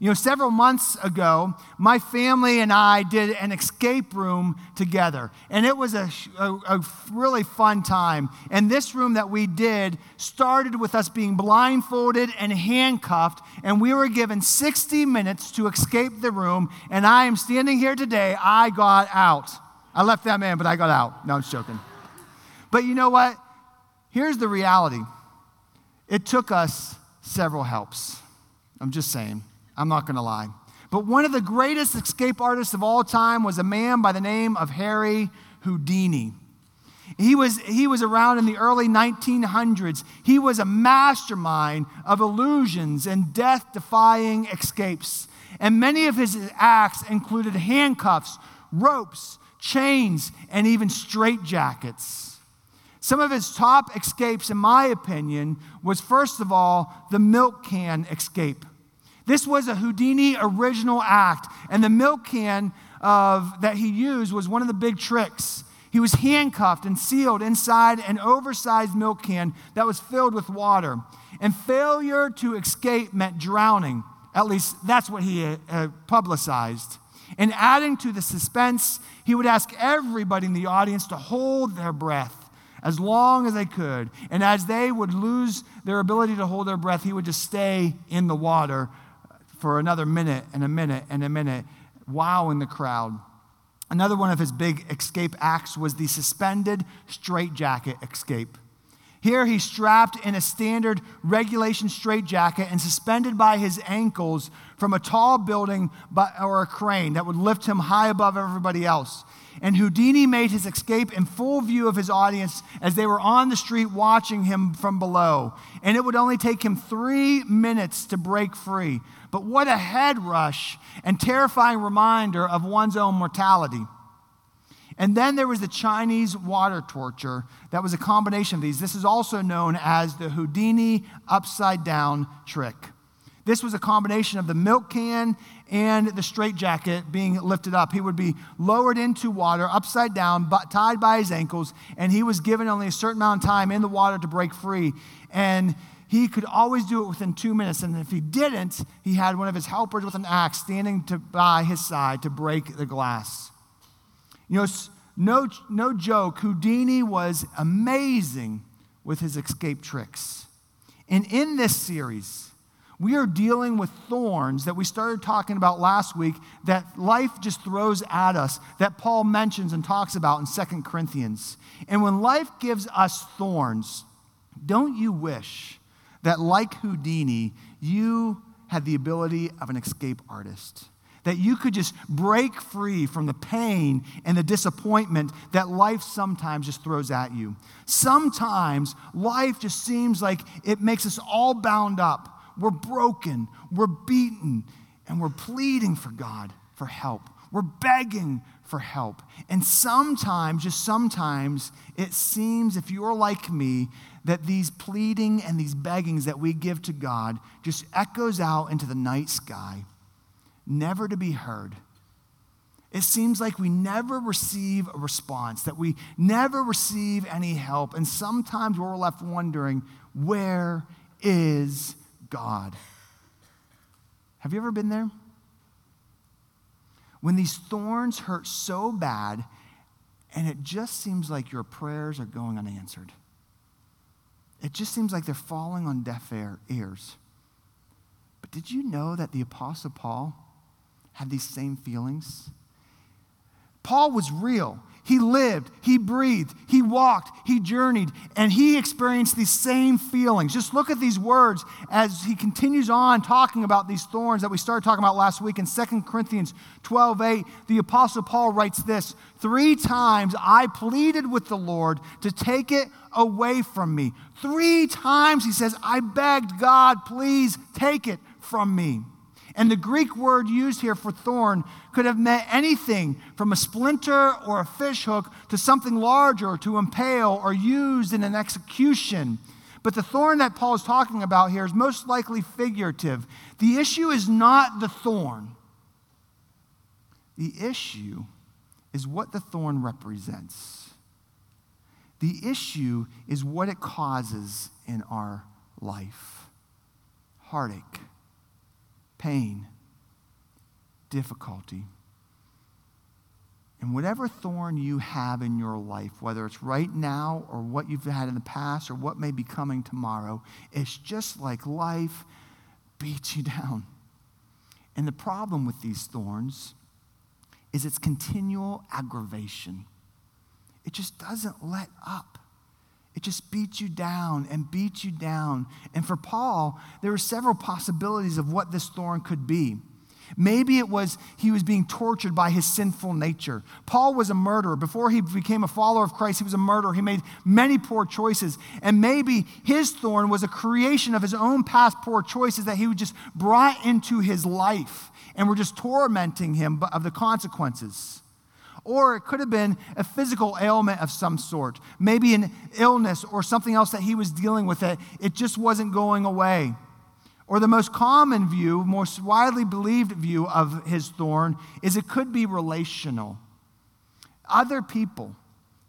You know, several months ago, my family and I did an escape room together, and it was a, a, a, really fun time. And this room that we did started with us being blindfolded and handcuffed, and we were given 60 minutes to escape the room. And I am standing here today, I got out. I left that man, but I got out. No, I'm joking. But you know what? Here's the reality it took us several helps. I'm just saying. I'm not going to lie. But one of the greatest escape artists of all time was a man by the name of Harry Houdini. He was, he was around in the early 1900s. He was a mastermind of illusions and death defying escapes. And many of his acts included handcuffs, ropes, chains, and even straitjackets. Some of his top escapes, in my opinion, was first of all the milk can escape. This was a Houdini original act, and the milk can of, that he used was one of the big tricks. He was handcuffed and sealed inside an oversized milk can that was filled with water. And failure to escape meant drowning. At least that's what he uh, publicized. And adding to the suspense, he would ask everybody in the audience to hold their breath as long as they could. And as they would lose their ability to hold their breath, he would just stay in the water for another minute and a minute and a minute, wowing the crowd. Another one of his big escape acts was the suspended straitjacket escape. Here he's strapped in a standard regulation straitjacket and suspended by his ankles from a tall building or a crane that would lift him high above everybody else. And Houdini made his escape in full view of his audience as they were on the street watching him from below. And it would only take him three minutes to break free. But what a head rush and terrifying reminder of one's own mortality. And then there was the Chinese water torture that was a combination of these. This is also known as the Houdini upside down trick. This was a combination of the milk can and the straitjacket being lifted up. He would be lowered into water, upside down, but tied by his ankles, and he was given only a certain amount of time in the water to break free. And he could always do it within two minutes. And if he didn't, he had one of his helpers with an axe standing to, by his side to break the glass. You know, no, no joke, Houdini was amazing with his escape tricks. And in this series, we are dealing with thorns that we started talking about last week that life just throws at us, that Paul mentions and talks about in Second Corinthians. And when life gives us thorns, don't you wish that, like Houdini, you had the ability of an escape artist? That you could just break free from the pain and the disappointment that life sometimes just throws at you. Sometimes life just seems like it makes us all bound up we're broken, we're beaten, and we're pleading for God for help. We're begging for help. And sometimes, just sometimes, it seems, if you're like me, that these pleading and these beggings that we give to God just echoes out into the night sky, never to be heard. It seems like we never receive a response, that we never receive any help. And sometimes we're left wondering, where is God. Have you ever been there? When these thorns hurt so bad, and it just seems like your prayers are going unanswered. It just seems like they're falling on deaf ears. But did you know that the Apostle Paul had these same feelings? Paul was real. He lived, he breathed, he walked, he journeyed, and he experienced these same feelings. Just look at these words as he continues on talking about these thorns that we started talking about last week in 2 Corinthians 12 8. The Apostle Paul writes this Three times I pleaded with the Lord to take it away from me. Three times he says, I begged God, please take it from me. And the Greek word used here for thorn could have meant anything from a splinter or a fishhook to something larger to impale or used in an execution. But the thorn that Paul is talking about here is most likely figurative. The issue is not the thorn, the issue is what the thorn represents. The issue is what it causes in our life heartache pain, difficulty. And whatever thorn you have in your life, whether it's right now or what you've had in the past or what may be coming tomorrow, it's just like life beats you down. And the problem with these thorns is its continual aggravation. It just doesn't let up. It just beats you down and beats you down. And for Paul, there were several possibilities of what this thorn could be. Maybe it was he was being tortured by his sinful nature. Paul was a murderer. Before he became a follower of Christ, he was a murderer. He made many poor choices. And maybe his thorn was a creation of his own past poor choices that he would just brought into his life and were just tormenting him of the consequences. Or it could have been a physical ailment of some sort, maybe an illness or something else that he was dealing with that it just wasn't going away. Or the most common view, most widely believed view of his thorn is it could be relational. Other people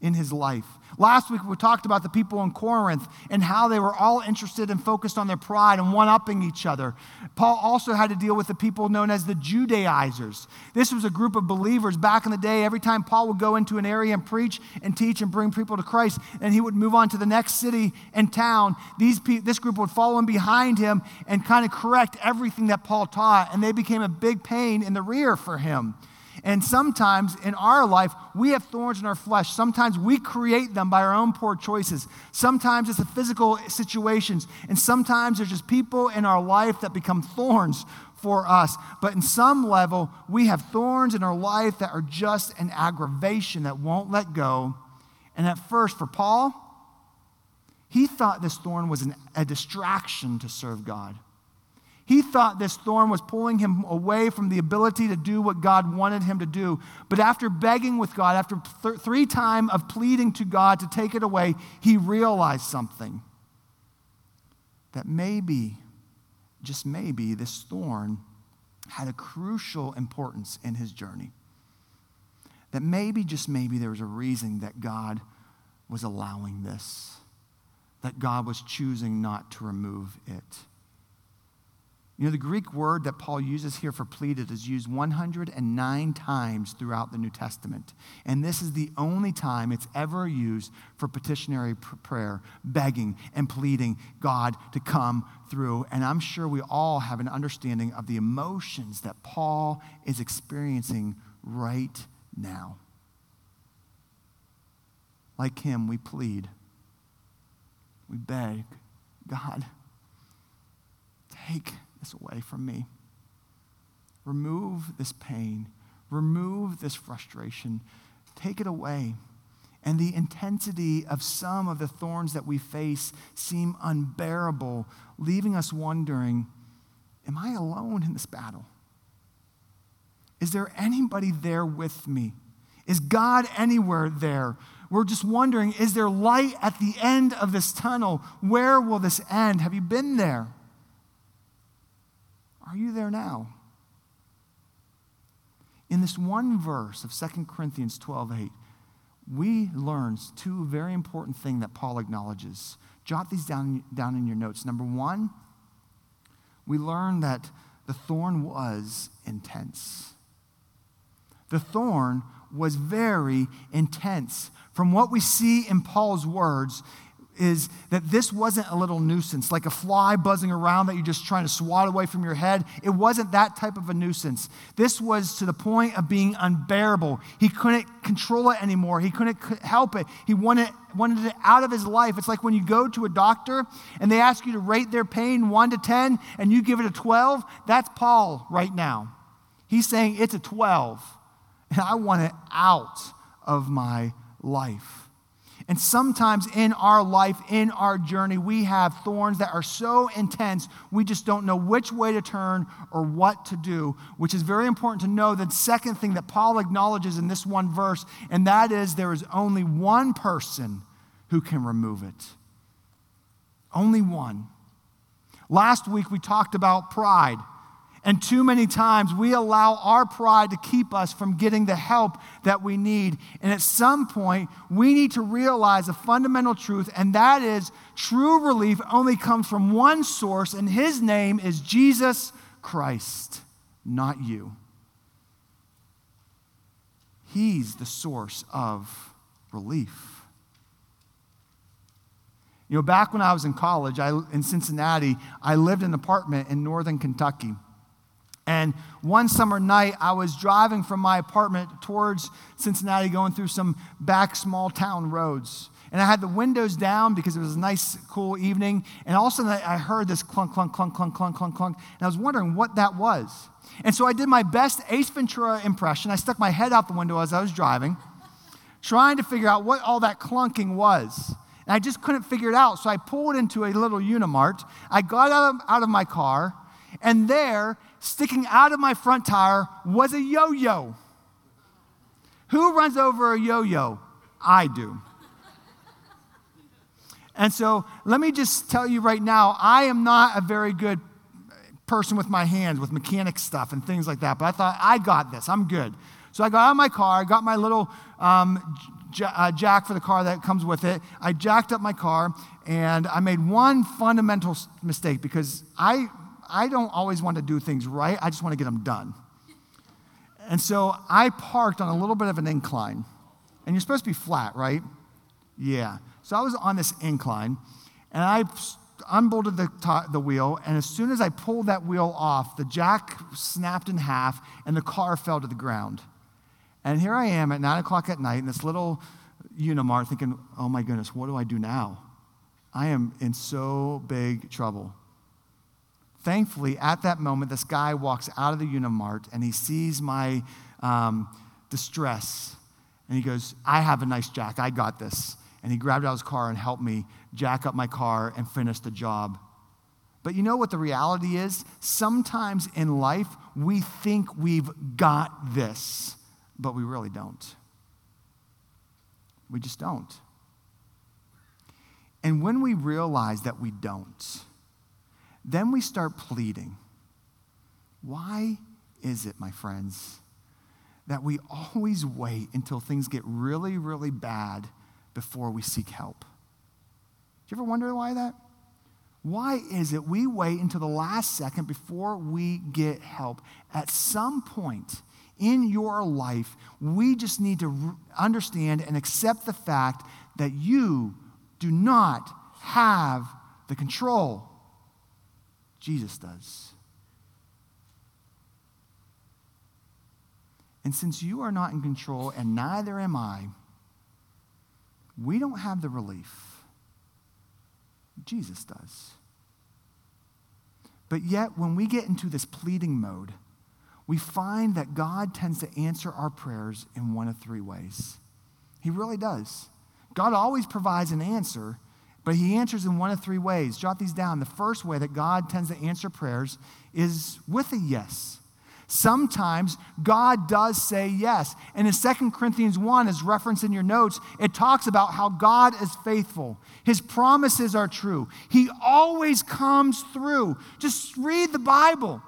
in his life. Last week we talked about the people in Corinth and how they were all interested and focused on their pride and one upping each other. Paul also had to deal with the people known as the Judaizers. This was a group of believers back in the day. Every time Paul would go into an area and preach and teach and bring people to Christ, and he would move on to the next city and town, these pe- this group would follow him behind him and kind of correct everything that Paul taught, and they became a big pain in the rear for him. And sometimes in our life, we have thorns in our flesh. Sometimes we create them by our own poor choices. Sometimes it's the physical situations. And sometimes there's just people in our life that become thorns for us. But in some level, we have thorns in our life that are just an aggravation that won't let go. And at first, for Paul, he thought this thorn was an, a distraction to serve God. He thought this thorn was pulling him away from the ability to do what God wanted him to do. But after begging with God, after th- three times of pleading to God to take it away, he realized something. That maybe, just maybe, this thorn had a crucial importance in his journey. That maybe, just maybe, there was a reason that God was allowing this, that God was choosing not to remove it. You know, the Greek word that Paul uses here for pleaded is used 109 times throughout the New Testament. And this is the only time it's ever used for petitionary prayer, begging and pleading God to come through. And I'm sure we all have an understanding of the emotions that Paul is experiencing right now. Like him, we plead, we beg, God, take this away from me. Remove this pain. Remove this frustration. Take it away. And the intensity of some of the thorns that we face seem unbearable, leaving us wondering Am I alone in this battle? Is there anybody there with me? Is God anywhere there? We're just wondering Is there light at the end of this tunnel? Where will this end? Have you been there? Are you there now? In this one verse of 2 Corinthians 12 8, we learn two very important things that Paul acknowledges. Jot these down, down in your notes. Number one, we learn that the thorn was intense. The thorn was very intense. From what we see in Paul's words, is that this wasn't a little nuisance, like a fly buzzing around that you're just trying to swat away from your head. It wasn't that type of a nuisance. This was to the point of being unbearable. He couldn't control it anymore, he couldn't help it. He wanted, wanted it out of his life. It's like when you go to a doctor and they ask you to rate their pain 1 to 10 and you give it a 12. That's Paul right now. He's saying it's a 12, and I want it out of my life. And sometimes in our life, in our journey, we have thorns that are so intense, we just don't know which way to turn or what to do, which is very important to know. The second thing that Paul acknowledges in this one verse, and that is there is only one person who can remove it. Only one. Last week, we talked about pride. And too many times we allow our pride to keep us from getting the help that we need. And at some point, we need to realize a fundamental truth, and that is true relief only comes from one source, and his name is Jesus Christ, not you. He's the source of relief. You know, back when I was in college, I, in Cincinnati, I lived in an apartment in northern Kentucky. And one summer night, I was driving from my apartment towards Cincinnati, going through some back small town roads. And I had the windows down because it was a nice, cool evening. And all of a sudden, I heard this clunk, clunk, clunk, clunk, clunk, clunk, clunk. And I was wondering what that was. And so I did my best Ace Ventura impression. I stuck my head out the window as I was driving, trying to figure out what all that clunking was. And I just couldn't figure it out. So I pulled into a little Unimart. I got out of, out of my car, and there, sticking out of my front tire, was a yo yo. Who runs over a yo yo? I do. And so let me just tell you right now, I am not a very good person with my hands, with mechanic stuff and things like that. But I thought, I got this. I'm good. So I got out of my car. I got my little um, j- uh, jack for the car that comes with it. I jacked up my car, and I made one fundamental mistake because I, I don't always want to do things right. I just want to get them done. And so I parked on a little bit of an incline. And you're supposed to be flat, right? Yeah. So I was on this incline, and I unbolted the, the wheel, and as soon as I pulled that wheel off, the jack snapped in half, and the car fell to the ground. And here I am at 9 o'clock at night in this little Unimart thinking, oh my goodness, what do I do now? I am in so big trouble. Thankfully, at that moment, this guy walks out of the Unimart and he sees my um, distress. And he goes, I have a nice jack. I got this and he grabbed out his car and helped me jack up my car and finish the job. But you know what the reality is? Sometimes in life, we think we've got this, but we really don't. We just don't. And when we realize that we don't, then we start pleading. Why is it, my friends, that we always wait until things get really, really bad before we seek help. Do you ever wonder why that? Why is it we wait until the last second before we get help? At some point in your life, we just need to understand and accept the fact that you do not have the control. Jesus does. And since you are not in control, and neither am I, we don't have the relief. Jesus does. But yet, when we get into this pleading mode, we find that God tends to answer our prayers in one of three ways. He really does. God always provides an answer, but He answers in one of three ways. Jot these down. The first way that God tends to answer prayers is with a yes. Sometimes God does say yes. And in 2 Corinthians 1, as referenced in your notes, it talks about how God is faithful. His promises are true. He always comes through. Just read the Bible.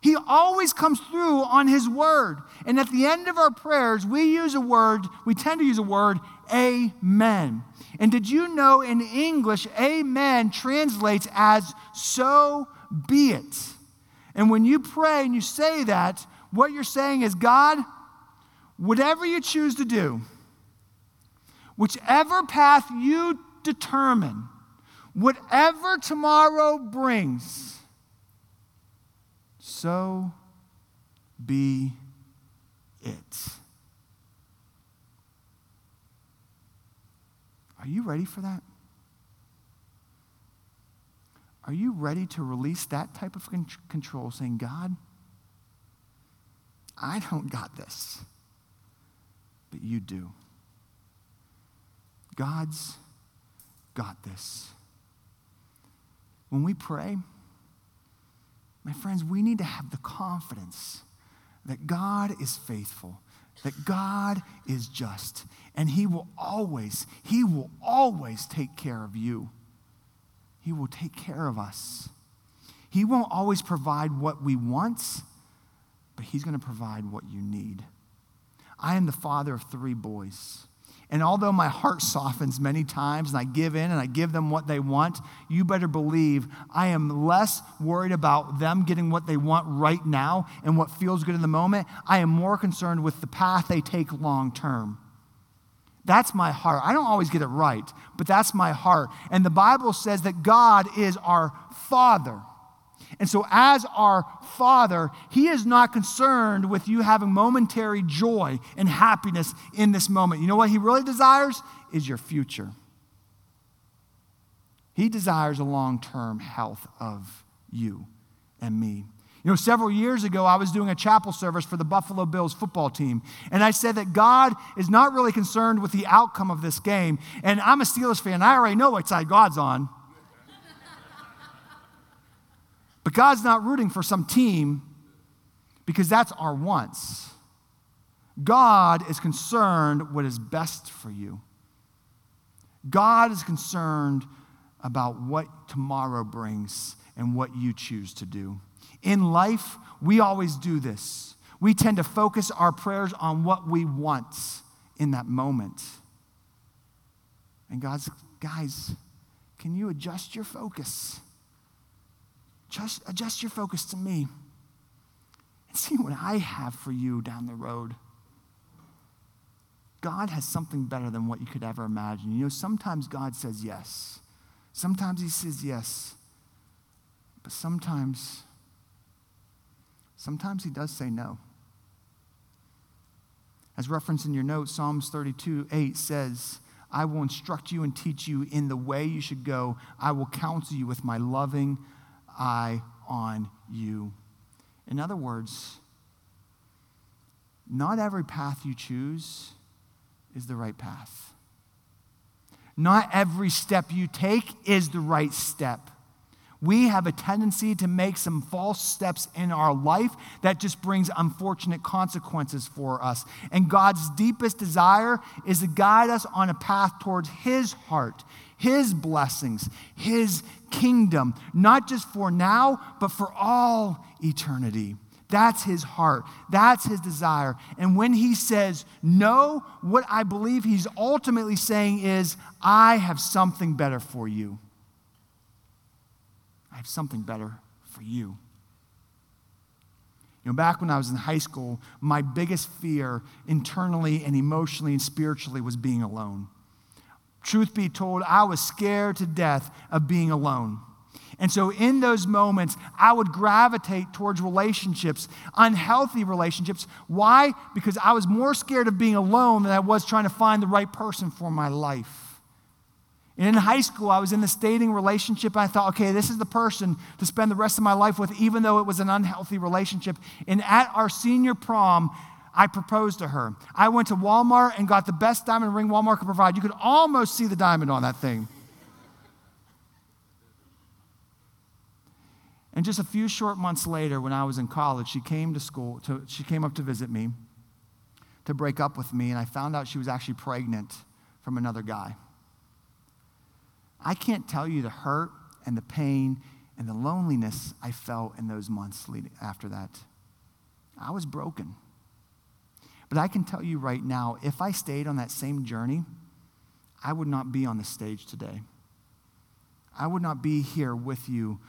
He always comes through on His word. And at the end of our prayers, we use a word, we tend to use a word, amen. And did you know in English, amen translates as so be it? And when you pray and you say that, what you're saying is, God, whatever you choose to do, whichever path you determine, whatever tomorrow brings, so be it. Are you ready for that? Are you ready to release that type of control, saying, God, I don't got this, but you do? God's got this. When we pray, my friends, we need to have the confidence that God is faithful, that God is just, and He will always, He will always take care of you. He will take care of us. He won't always provide what we want, but He's going to provide what you need. I am the father of three boys. And although my heart softens many times and I give in and I give them what they want, you better believe I am less worried about them getting what they want right now and what feels good in the moment. I am more concerned with the path they take long term. That's my heart. I don't always get it right, but that's my heart. And the Bible says that God is our Father. And so, as our Father, He is not concerned with you having momentary joy and happiness in this moment. You know what He really desires? Is your future. He desires a long term health of you and me. You know, several years ago, I was doing a chapel service for the Buffalo Bills football team, and I said that God is not really concerned with the outcome of this game. And I'm a Steelers fan, I already know what side God's on. But God's not rooting for some team because that's our wants. God is concerned what is best for you. God is concerned about what tomorrow brings and what you choose to do. In life, we always do this. We tend to focus our prayers on what we want in that moment. And God's, guys, can you adjust your focus? Just adjust your focus to me and see what I have for you down the road. God has something better than what you could ever imagine. You know, sometimes God says yes. Sometimes he says yes. But sometimes, sometimes he does say no. As referenced in your notes, Psalms 32 8 says, I will instruct you and teach you in the way you should go. I will counsel you with my loving eye on you. In other words, not every path you choose is the right path. Not every step you take is the right step. We have a tendency to make some false steps in our life that just brings unfortunate consequences for us. And God's deepest desire is to guide us on a path towards His heart, His blessings, His kingdom, not just for now, but for all eternity. That's his heart. That's his desire. And when he says no, what I believe he's ultimately saying is, I have something better for you. I have something better for you. You know, back when I was in high school, my biggest fear internally and emotionally and spiritually was being alone. Truth be told, I was scared to death of being alone. And so, in those moments, I would gravitate towards relationships, unhealthy relationships. Why? Because I was more scared of being alone than I was trying to find the right person for my life. And in high school, I was in this dating relationship, and I thought, okay, this is the person to spend the rest of my life with, even though it was an unhealthy relationship. And at our senior prom, I proposed to her. I went to Walmart and got the best diamond ring Walmart could provide. You could almost see the diamond on that thing. And just a few short months later, when I was in college, she came to school, to, she came up to visit me to break up with me, and I found out she was actually pregnant from another guy. I can't tell you the hurt and the pain and the loneliness I felt in those months leading after that. I was broken. But I can tell you right now, if I stayed on that same journey, I would not be on the stage today. I would not be here with you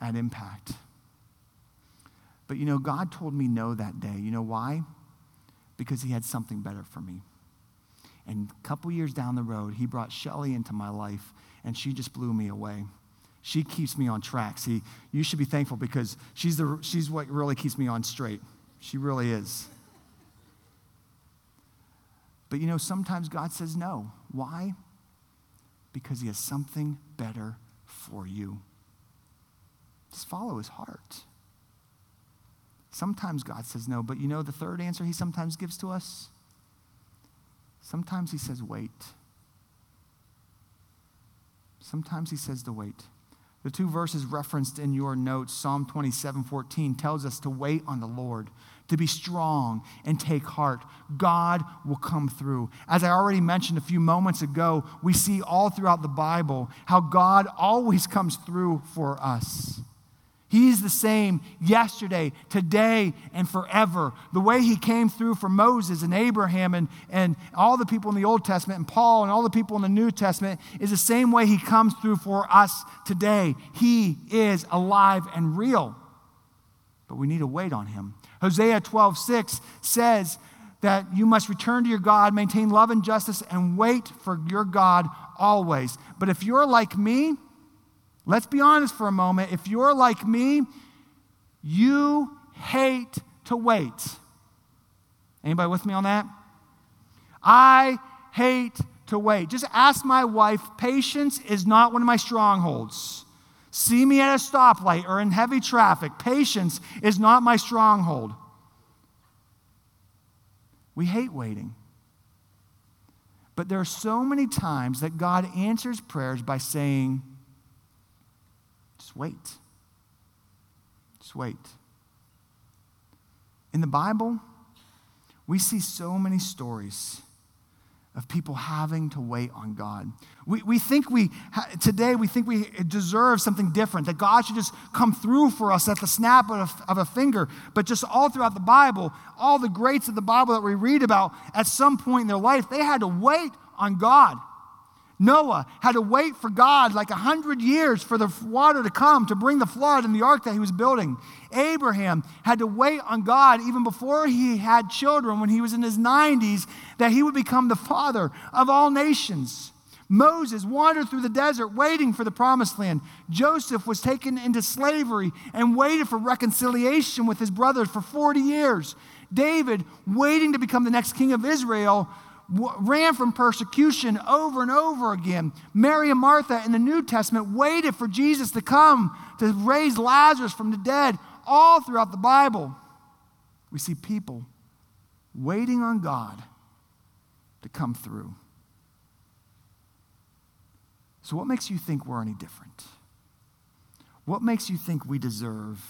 at Impact. But you know, God told me no that day. You know why? Because He had something better for me. And a couple years down the road, He brought Shelly into my life, and she just blew me away. She keeps me on track. See, you should be thankful because she's, the, she's what really keeps me on straight. She really is. But you know, sometimes God says no. Why? Because He has something better for you. Just follow His heart. Sometimes God says no, but you know the third answer He sometimes gives to us? Sometimes He says wait. Sometimes He says to wait. The two verses referenced in your notes, Psalm 27 14, tells us to wait on the Lord to be strong and take heart. God will come through. As I already mentioned a few moments ago, we see all throughout the Bible how God always comes through for us. He's the same yesterday, today, and forever. The way he came through for Moses and Abraham and, and all the people in the Old Testament and Paul and all the people in the New Testament is the same way he comes through for us today. He is alive and real. But we need to wait on him. Hosea 12, 6 says that you must return to your God, maintain love and justice, and wait for your God always. But if you're like me, Let's be honest for a moment. If you're like me, you hate to wait. Anybody with me on that? I hate to wait. Just ask my wife, patience is not one of my strongholds. See me at a stoplight or in heavy traffic. Patience is not my stronghold. We hate waiting. But there are so many times that God answers prayers by saying, just wait. Just wait. In the Bible, we see so many stories of people having to wait on God. We, we think we, today, we think we deserve something different, that God should just come through for us at the snap of a, of a finger. But just all throughout the Bible, all the greats of the Bible that we read about, at some point in their life, they had to wait on God. Noah had to wait for God like a hundred years for the water to come to bring the flood in the ark that he was building. Abraham had to wait on God even before he had children when he was in his 90s that he would become the father of all nations. Moses wandered through the desert waiting for the promised land. Joseph was taken into slavery and waited for reconciliation with his brothers for 40 years. David, waiting to become the next king of Israel, ran from persecution over and over again. Mary and Martha in the New Testament waited for Jesus to come to raise Lazarus from the dead all throughout the Bible. We see people waiting on God to come through. So, what makes you think we're any different? What makes you think we deserve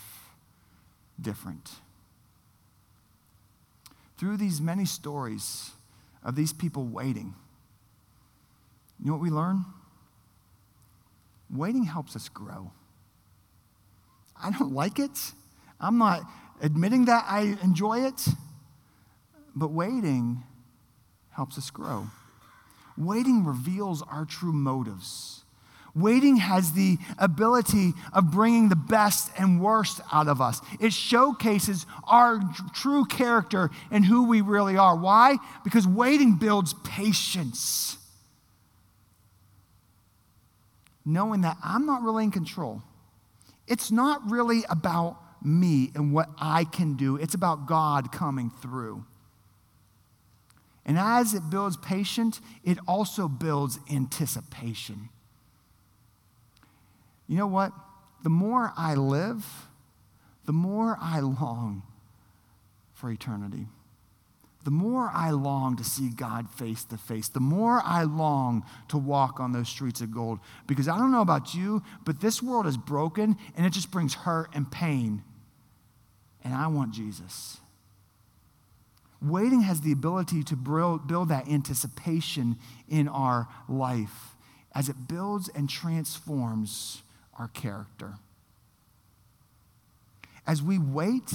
different? Through these many stories, of these people waiting. You know what we learn? Waiting helps us grow. I don't like it. I'm not admitting that I enjoy it, but waiting helps us grow. Waiting reveals our true motives. Waiting has the ability of bringing the best and worst out of us. It showcases our true character and who we really are. Why? Because waiting builds patience. Knowing that I'm not really in control. It's not really about me and what I can do, it's about God coming through. And as it builds patience, it also builds anticipation. You know what? The more I live, the more I long for eternity. The more I long to see God face to face, the more I long to walk on those streets of gold. Because I don't know about you, but this world is broken and it just brings hurt and pain. And I want Jesus. Waiting has the ability to build that anticipation in our life as it builds and transforms our character. As we wait,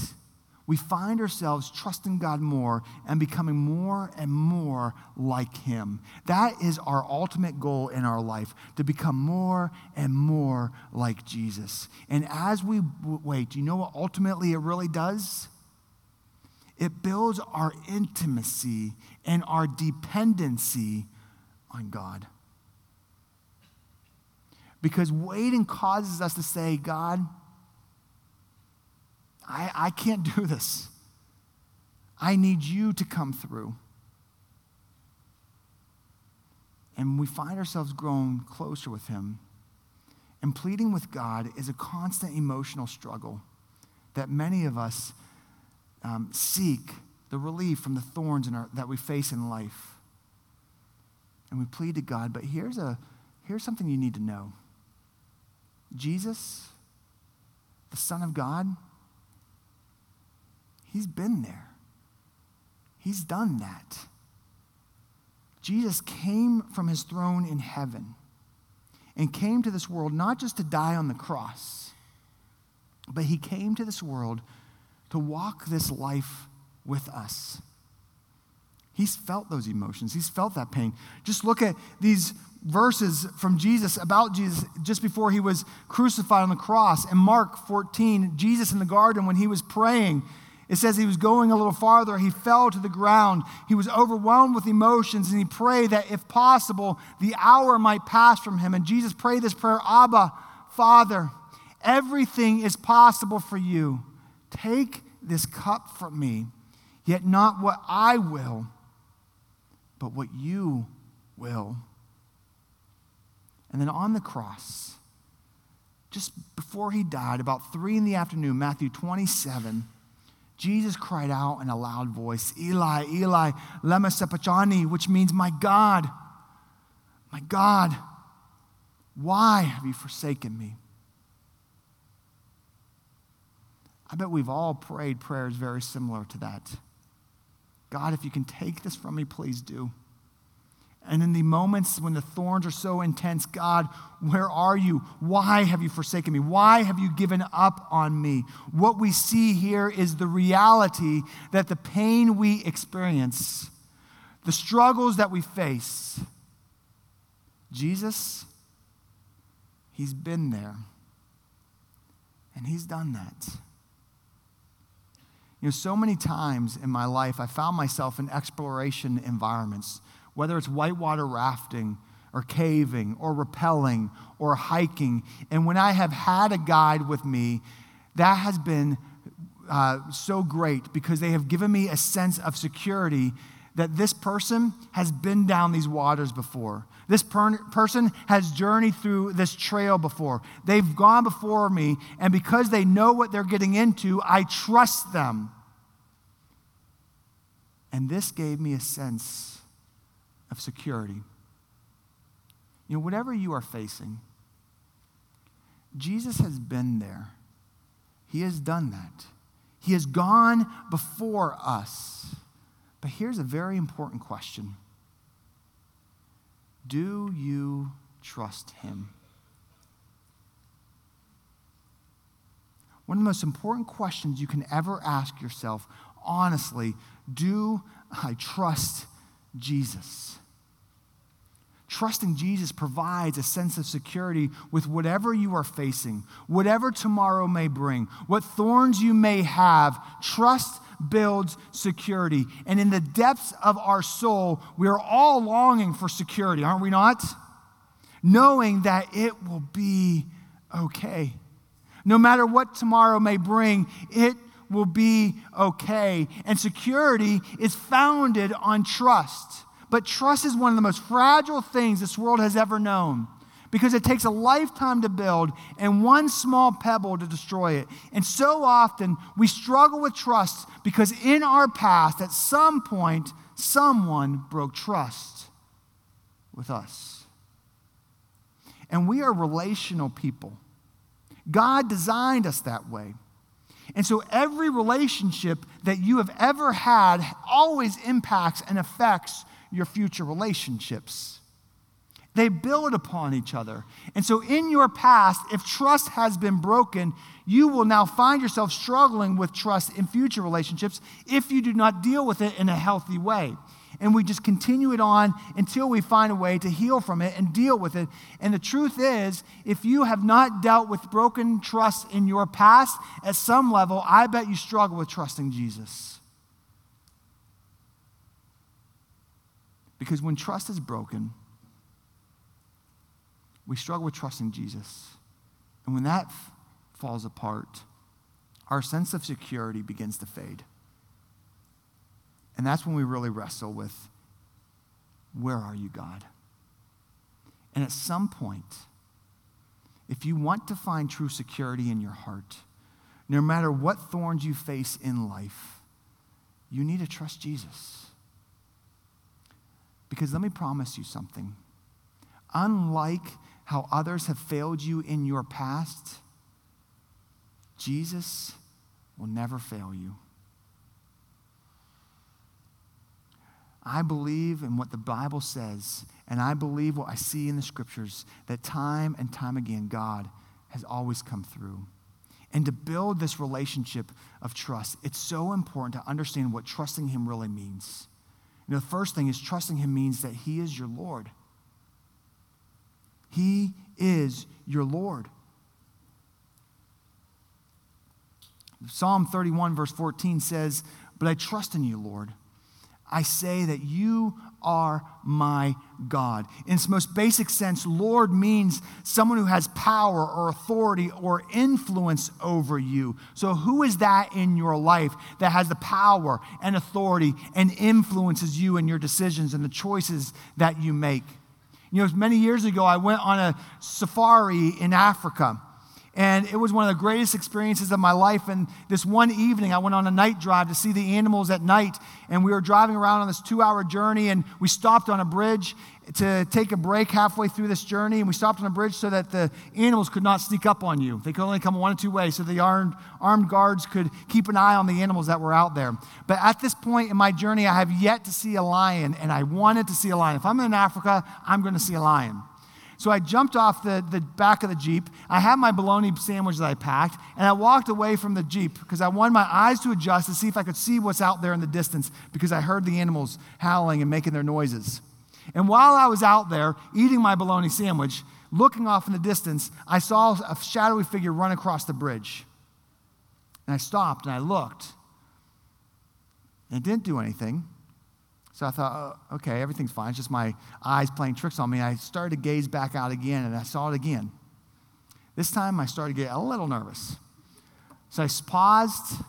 we find ourselves trusting God more and becoming more and more like Him. That is our ultimate goal in our life to become more and more like Jesus. And as we wait, you know what ultimately it really does? It builds our intimacy and our dependency on God. Because waiting causes us to say, God, I, I can't do this. I need you to come through. And we find ourselves growing closer with Him. And pleading with God is a constant emotional struggle that many of us um, seek the relief from the thorns our, that we face in life. And we plead to God, but here's, a, here's something you need to know. Jesus, the Son of God, he's been there. He's done that. Jesus came from his throne in heaven and came to this world not just to die on the cross, but he came to this world to walk this life with us. He's felt those emotions. He's felt that pain. Just look at these verses from Jesus about Jesus just before he was crucified on the cross. In Mark 14, Jesus in the garden, when he was praying, it says he was going a little farther. He fell to the ground. He was overwhelmed with emotions, and he prayed that if possible, the hour might pass from him. And Jesus prayed this prayer Abba, Father, everything is possible for you. Take this cup from me, yet not what I will, but what you will. And then on the cross, just before he died, about three in the afternoon, Matthew 27, Jesus cried out in a loud voice, Eli, Eli, lema sabachthani, which means, My God, my God, why have you forsaken me? I bet we've all prayed prayers very similar to that. God, if you can take this from me, please do. And in the moments when the thorns are so intense, God, where are you? Why have you forsaken me? Why have you given up on me? What we see here is the reality that the pain we experience, the struggles that we face, Jesus, He's been there. And He's done that. You know, so many times in my life, I found myself in exploration environments whether it's whitewater rafting or caving or rappelling or hiking. And when I have had a guide with me, that has been uh, so great because they have given me a sense of security that this person has been down these waters before. This per- person has journeyed through this trail before. They've gone before me, and because they know what they're getting into, I trust them. And this gave me a sense of security. You know, whatever you are facing, Jesus has been there. He has done that. He has gone before us. But here's a very important question Do you trust him? One of the most important questions you can ever ask yourself, honestly, do I trust Jesus? Trusting Jesus provides a sense of security with whatever you are facing, whatever tomorrow may bring, what thorns you may have. Trust builds security. And in the depths of our soul, we are all longing for security, aren't we not? Knowing that it will be okay. No matter what tomorrow may bring, it will be okay. And security is founded on trust. But trust is one of the most fragile things this world has ever known because it takes a lifetime to build and one small pebble to destroy it. And so often we struggle with trust because in our past, at some point, someone broke trust with us. And we are relational people. God designed us that way. And so every relationship that you have ever had always impacts and affects your future relationships. They build upon each other. And so, in your past, if trust has been broken, you will now find yourself struggling with trust in future relationships if you do not deal with it in a healthy way. And we just continue it on until we find a way to heal from it and deal with it. And the truth is, if you have not dealt with broken trust in your past at some level, I bet you struggle with trusting Jesus. Because when trust is broken, we struggle with trusting Jesus. And when that f- falls apart, our sense of security begins to fade. And that's when we really wrestle with where are you, God? And at some point, if you want to find true security in your heart, no matter what thorns you face in life, you need to trust Jesus. Because let me promise you something. Unlike how others have failed you in your past, Jesus will never fail you. I believe in what the Bible says, and I believe what I see in the scriptures that time and time again, God has always come through. And to build this relationship of trust, it's so important to understand what trusting Him really means. You know, the first thing is trusting Him means that He is your Lord. He is your Lord. Psalm 31, verse 14 says, But I trust in you, Lord. I say that you are my God. In its most basic sense, Lord means someone who has power or authority or influence over you. So, who is that in your life that has the power and authority and influences you in your decisions and the choices that you make? You know, many years ago, I went on a safari in Africa. And it was one of the greatest experiences of my life. And this one evening, I went on a night drive to see the animals at night. And we were driving around on this two hour journey. And we stopped on a bridge to take a break halfway through this journey. And we stopped on a bridge so that the animals could not sneak up on you. They could only come one or two ways. So the armed, armed guards could keep an eye on the animals that were out there. But at this point in my journey, I have yet to see a lion. And I wanted to see a lion. If I'm in Africa, I'm going to see a lion. So I jumped off the, the back of the Jeep. I had my bologna sandwich that I packed, and I walked away from the Jeep because I wanted my eyes to adjust to see if I could see what's out there in the distance because I heard the animals howling and making their noises. And while I was out there eating my bologna sandwich, looking off in the distance, I saw a shadowy figure run across the bridge. And I stopped and I looked. And it didn't do anything. So I thought, oh, okay, everything's fine. It's just my eyes playing tricks on me. I started to gaze back out again, and I saw it again. This time I started to get a little nervous. So I paused,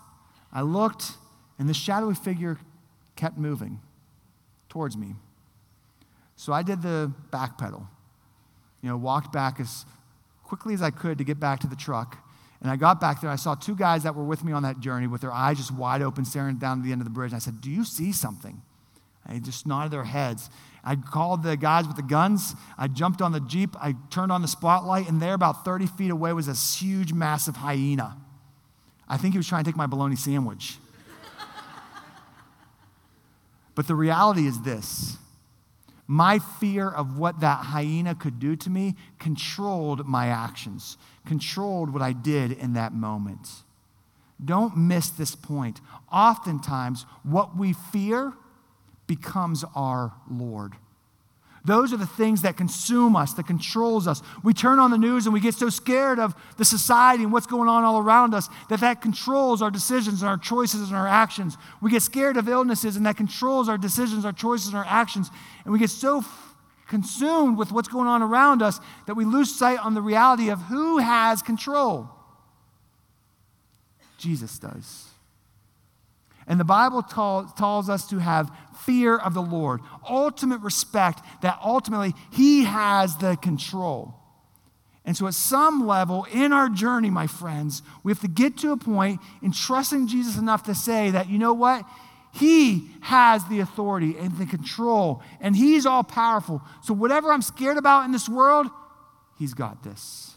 I looked, and the shadowy figure kept moving towards me. So I did the back pedal, you know, walked back as quickly as I could to get back to the truck. And I got back there. I saw two guys that were with me on that journey with their eyes just wide open, staring down to the end of the bridge. And I said, Do you see something? They just nodded their heads. I called the guys with the guns. I jumped on the Jeep. I turned on the spotlight, and there, about 30 feet away, was a huge, massive hyena. I think he was trying to take my bologna sandwich. but the reality is this my fear of what that hyena could do to me controlled my actions, controlled what I did in that moment. Don't miss this point. Oftentimes, what we fear becomes our Lord. Those are the things that consume us, that controls us. We turn on the news and we get so scared of the society and what's going on all around us that that controls our decisions and our choices and our actions. We get scared of illnesses and that controls our decisions, our choices, and our actions. And we get so f- consumed with what's going on around us that we lose sight on the reality of who has control. Jesus does. And the Bible tells us to have fear of the Lord, ultimate respect that ultimately He has the control. And so, at some level in our journey, my friends, we have to get to a point in trusting Jesus enough to say that, you know what? He has the authority and the control, and He's all powerful. So, whatever I'm scared about in this world, He's got this.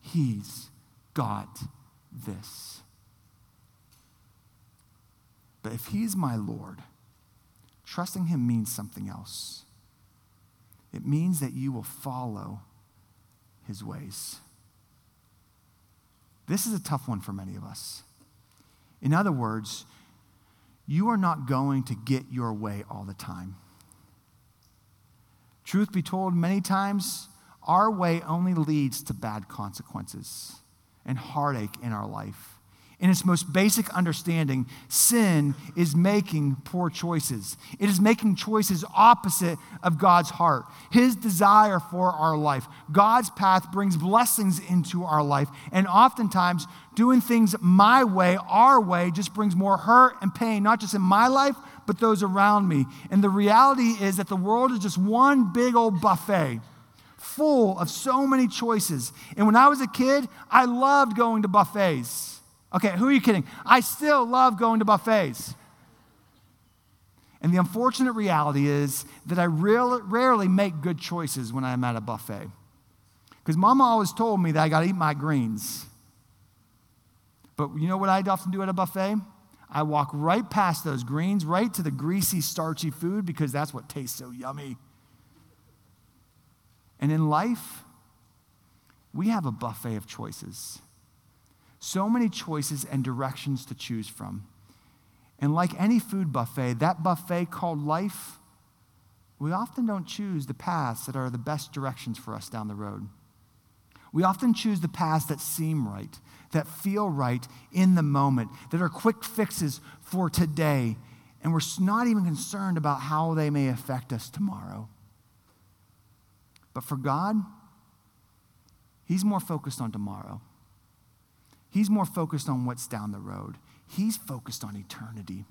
He's got this. But if He's my Lord, trusting Him means something else. It means that you will follow His ways. This is a tough one for many of us. In other words, you are not going to get your way all the time. Truth be told, many times our way only leads to bad consequences and heartache in our life in its most basic understanding, sin is making poor choices. It is making choices opposite of God's heart, His desire for our life. God's path brings blessings into our life. And oftentimes, doing things my way, our way, just brings more hurt and pain, not just in my life, but those around me. And the reality is that the world is just one big old buffet full of so many choices. And when I was a kid, I loved going to buffets. Okay, who are you kidding? I still love going to buffets. And the unfortunate reality is that I real, rarely make good choices when I'm at a buffet. Because mama always told me that I got to eat my greens. But you know what I often do at a buffet? I walk right past those greens, right to the greasy, starchy food because that's what tastes so yummy. And in life, we have a buffet of choices. So many choices and directions to choose from. And like any food buffet, that buffet called life, we often don't choose the paths that are the best directions for us down the road. We often choose the paths that seem right, that feel right in the moment, that are quick fixes for today, and we're not even concerned about how they may affect us tomorrow. But for God, He's more focused on tomorrow. He's more focused on what's down the road. He's focused on eternity.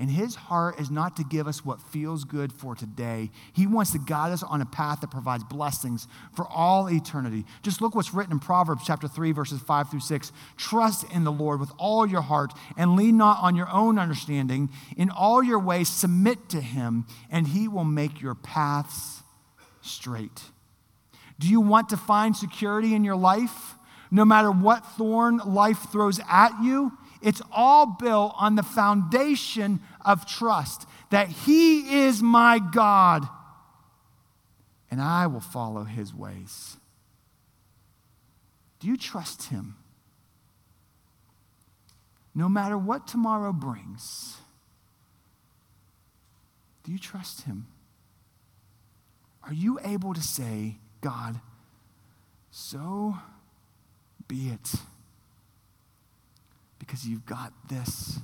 And his heart is not to give us what feels good for today. He wants to guide us on a path that provides blessings for all eternity. Just look what's written in Proverbs chapter 3, verses 5 through 6. Trust in the Lord with all your heart and lean not on your own understanding. In all your ways, submit to him, and he will make your paths straight. Do you want to find security in your life? No matter what thorn life throws at you, it's all built on the foundation of trust that He is my God and I will follow His ways. Do you trust Him? No matter what tomorrow brings, do you trust Him? Are you able to say, God, so be it? because you've got this.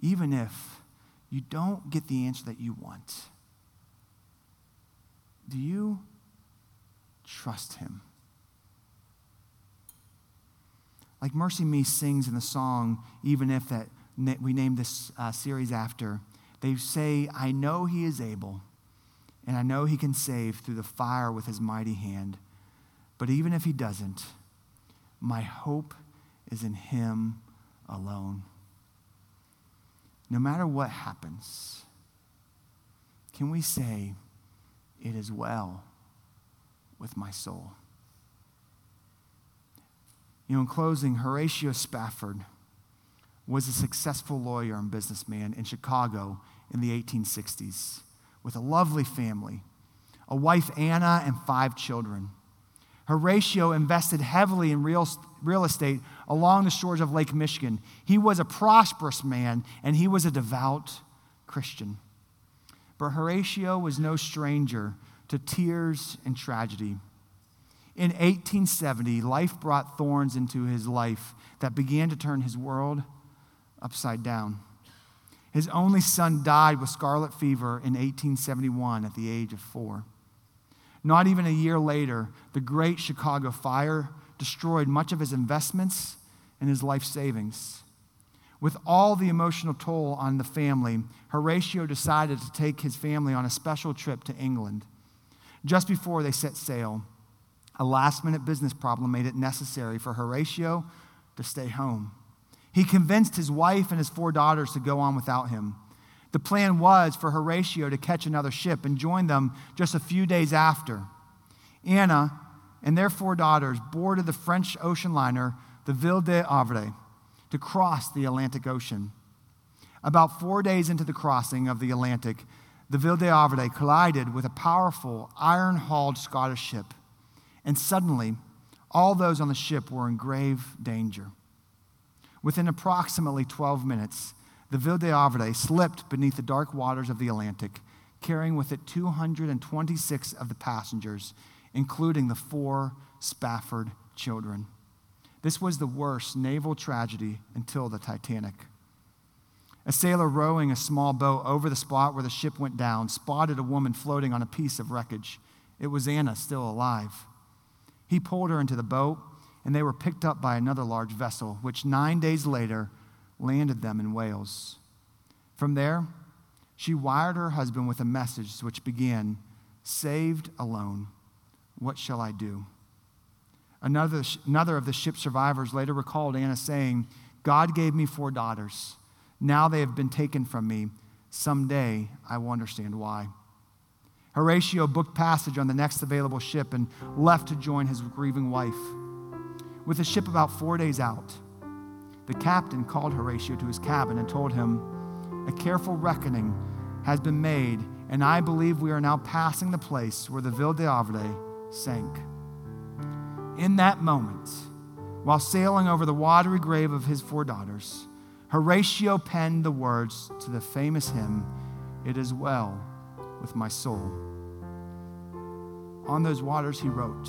Even if you don't get the answer that you want, do you trust Him? Like MercyMe sings in the song, even if that we name this uh, series after, they say, I know He is able, and I know He can save through the fire with His mighty hand. But even if He doesn't, my hope is in Him alone. No matter what happens, can we say, It is well with my soul? You know, in closing, Horatio Spafford was a successful lawyer and businessman in Chicago in the 1860s with a lovely family, a wife, Anna, and five children. Horatio invested heavily in real, real estate along the shores of Lake Michigan. He was a prosperous man and he was a devout Christian. But Horatio was no stranger to tears and tragedy. In 1870, life brought thorns into his life that began to turn his world upside down. His only son died with scarlet fever in 1871 at the age of four. Not even a year later, the great Chicago fire destroyed much of his investments and his life savings. With all the emotional toll on the family, Horatio decided to take his family on a special trip to England. Just before they set sail, a last minute business problem made it necessary for Horatio to stay home. He convinced his wife and his four daughters to go on without him. The plan was for Horatio to catch another ship and join them just a few days after. Anna and their four daughters boarded the French ocean liner, the Ville de Havre, to cross the Atlantic Ocean. About four days into the crossing of the Atlantic, the Ville de Havre collided with a powerful iron hauled Scottish ship. And suddenly, all those on the ship were in grave danger. Within approximately 12 minutes, the Ville de Havre slipped beneath the dark waters of the Atlantic, carrying with it 226 of the passengers, including the four Spafford children. This was the worst naval tragedy until the Titanic. A sailor rowing a small boat over the spot where the ship went down spotted a woman floating on a piece of wreckage. It was Anna, still alive. He pulled her into the boat, and they were picked up by another large vessel, which nine days later landed them in Wales. From there, she wired her husband with a message which began Saved alone, what shall I do? Another, another of the ship's survivors later recalled Anna saying, God gave me four daughters. Now they have been taken from me. Someday I will understand why. Horatio booked passage on the next available ship and left to join his grieving wife. With the ship about four days out, the captain called Horatio to his cabin and told him, A careful reckoning has been made, And I believe we are now passing the place where the Ville de Havre sank. In that moment, while sailing over the watery grave of his four daughters, Horatio penned the words to the famous hymn, It is Well with My Soul. On those waters he wrote,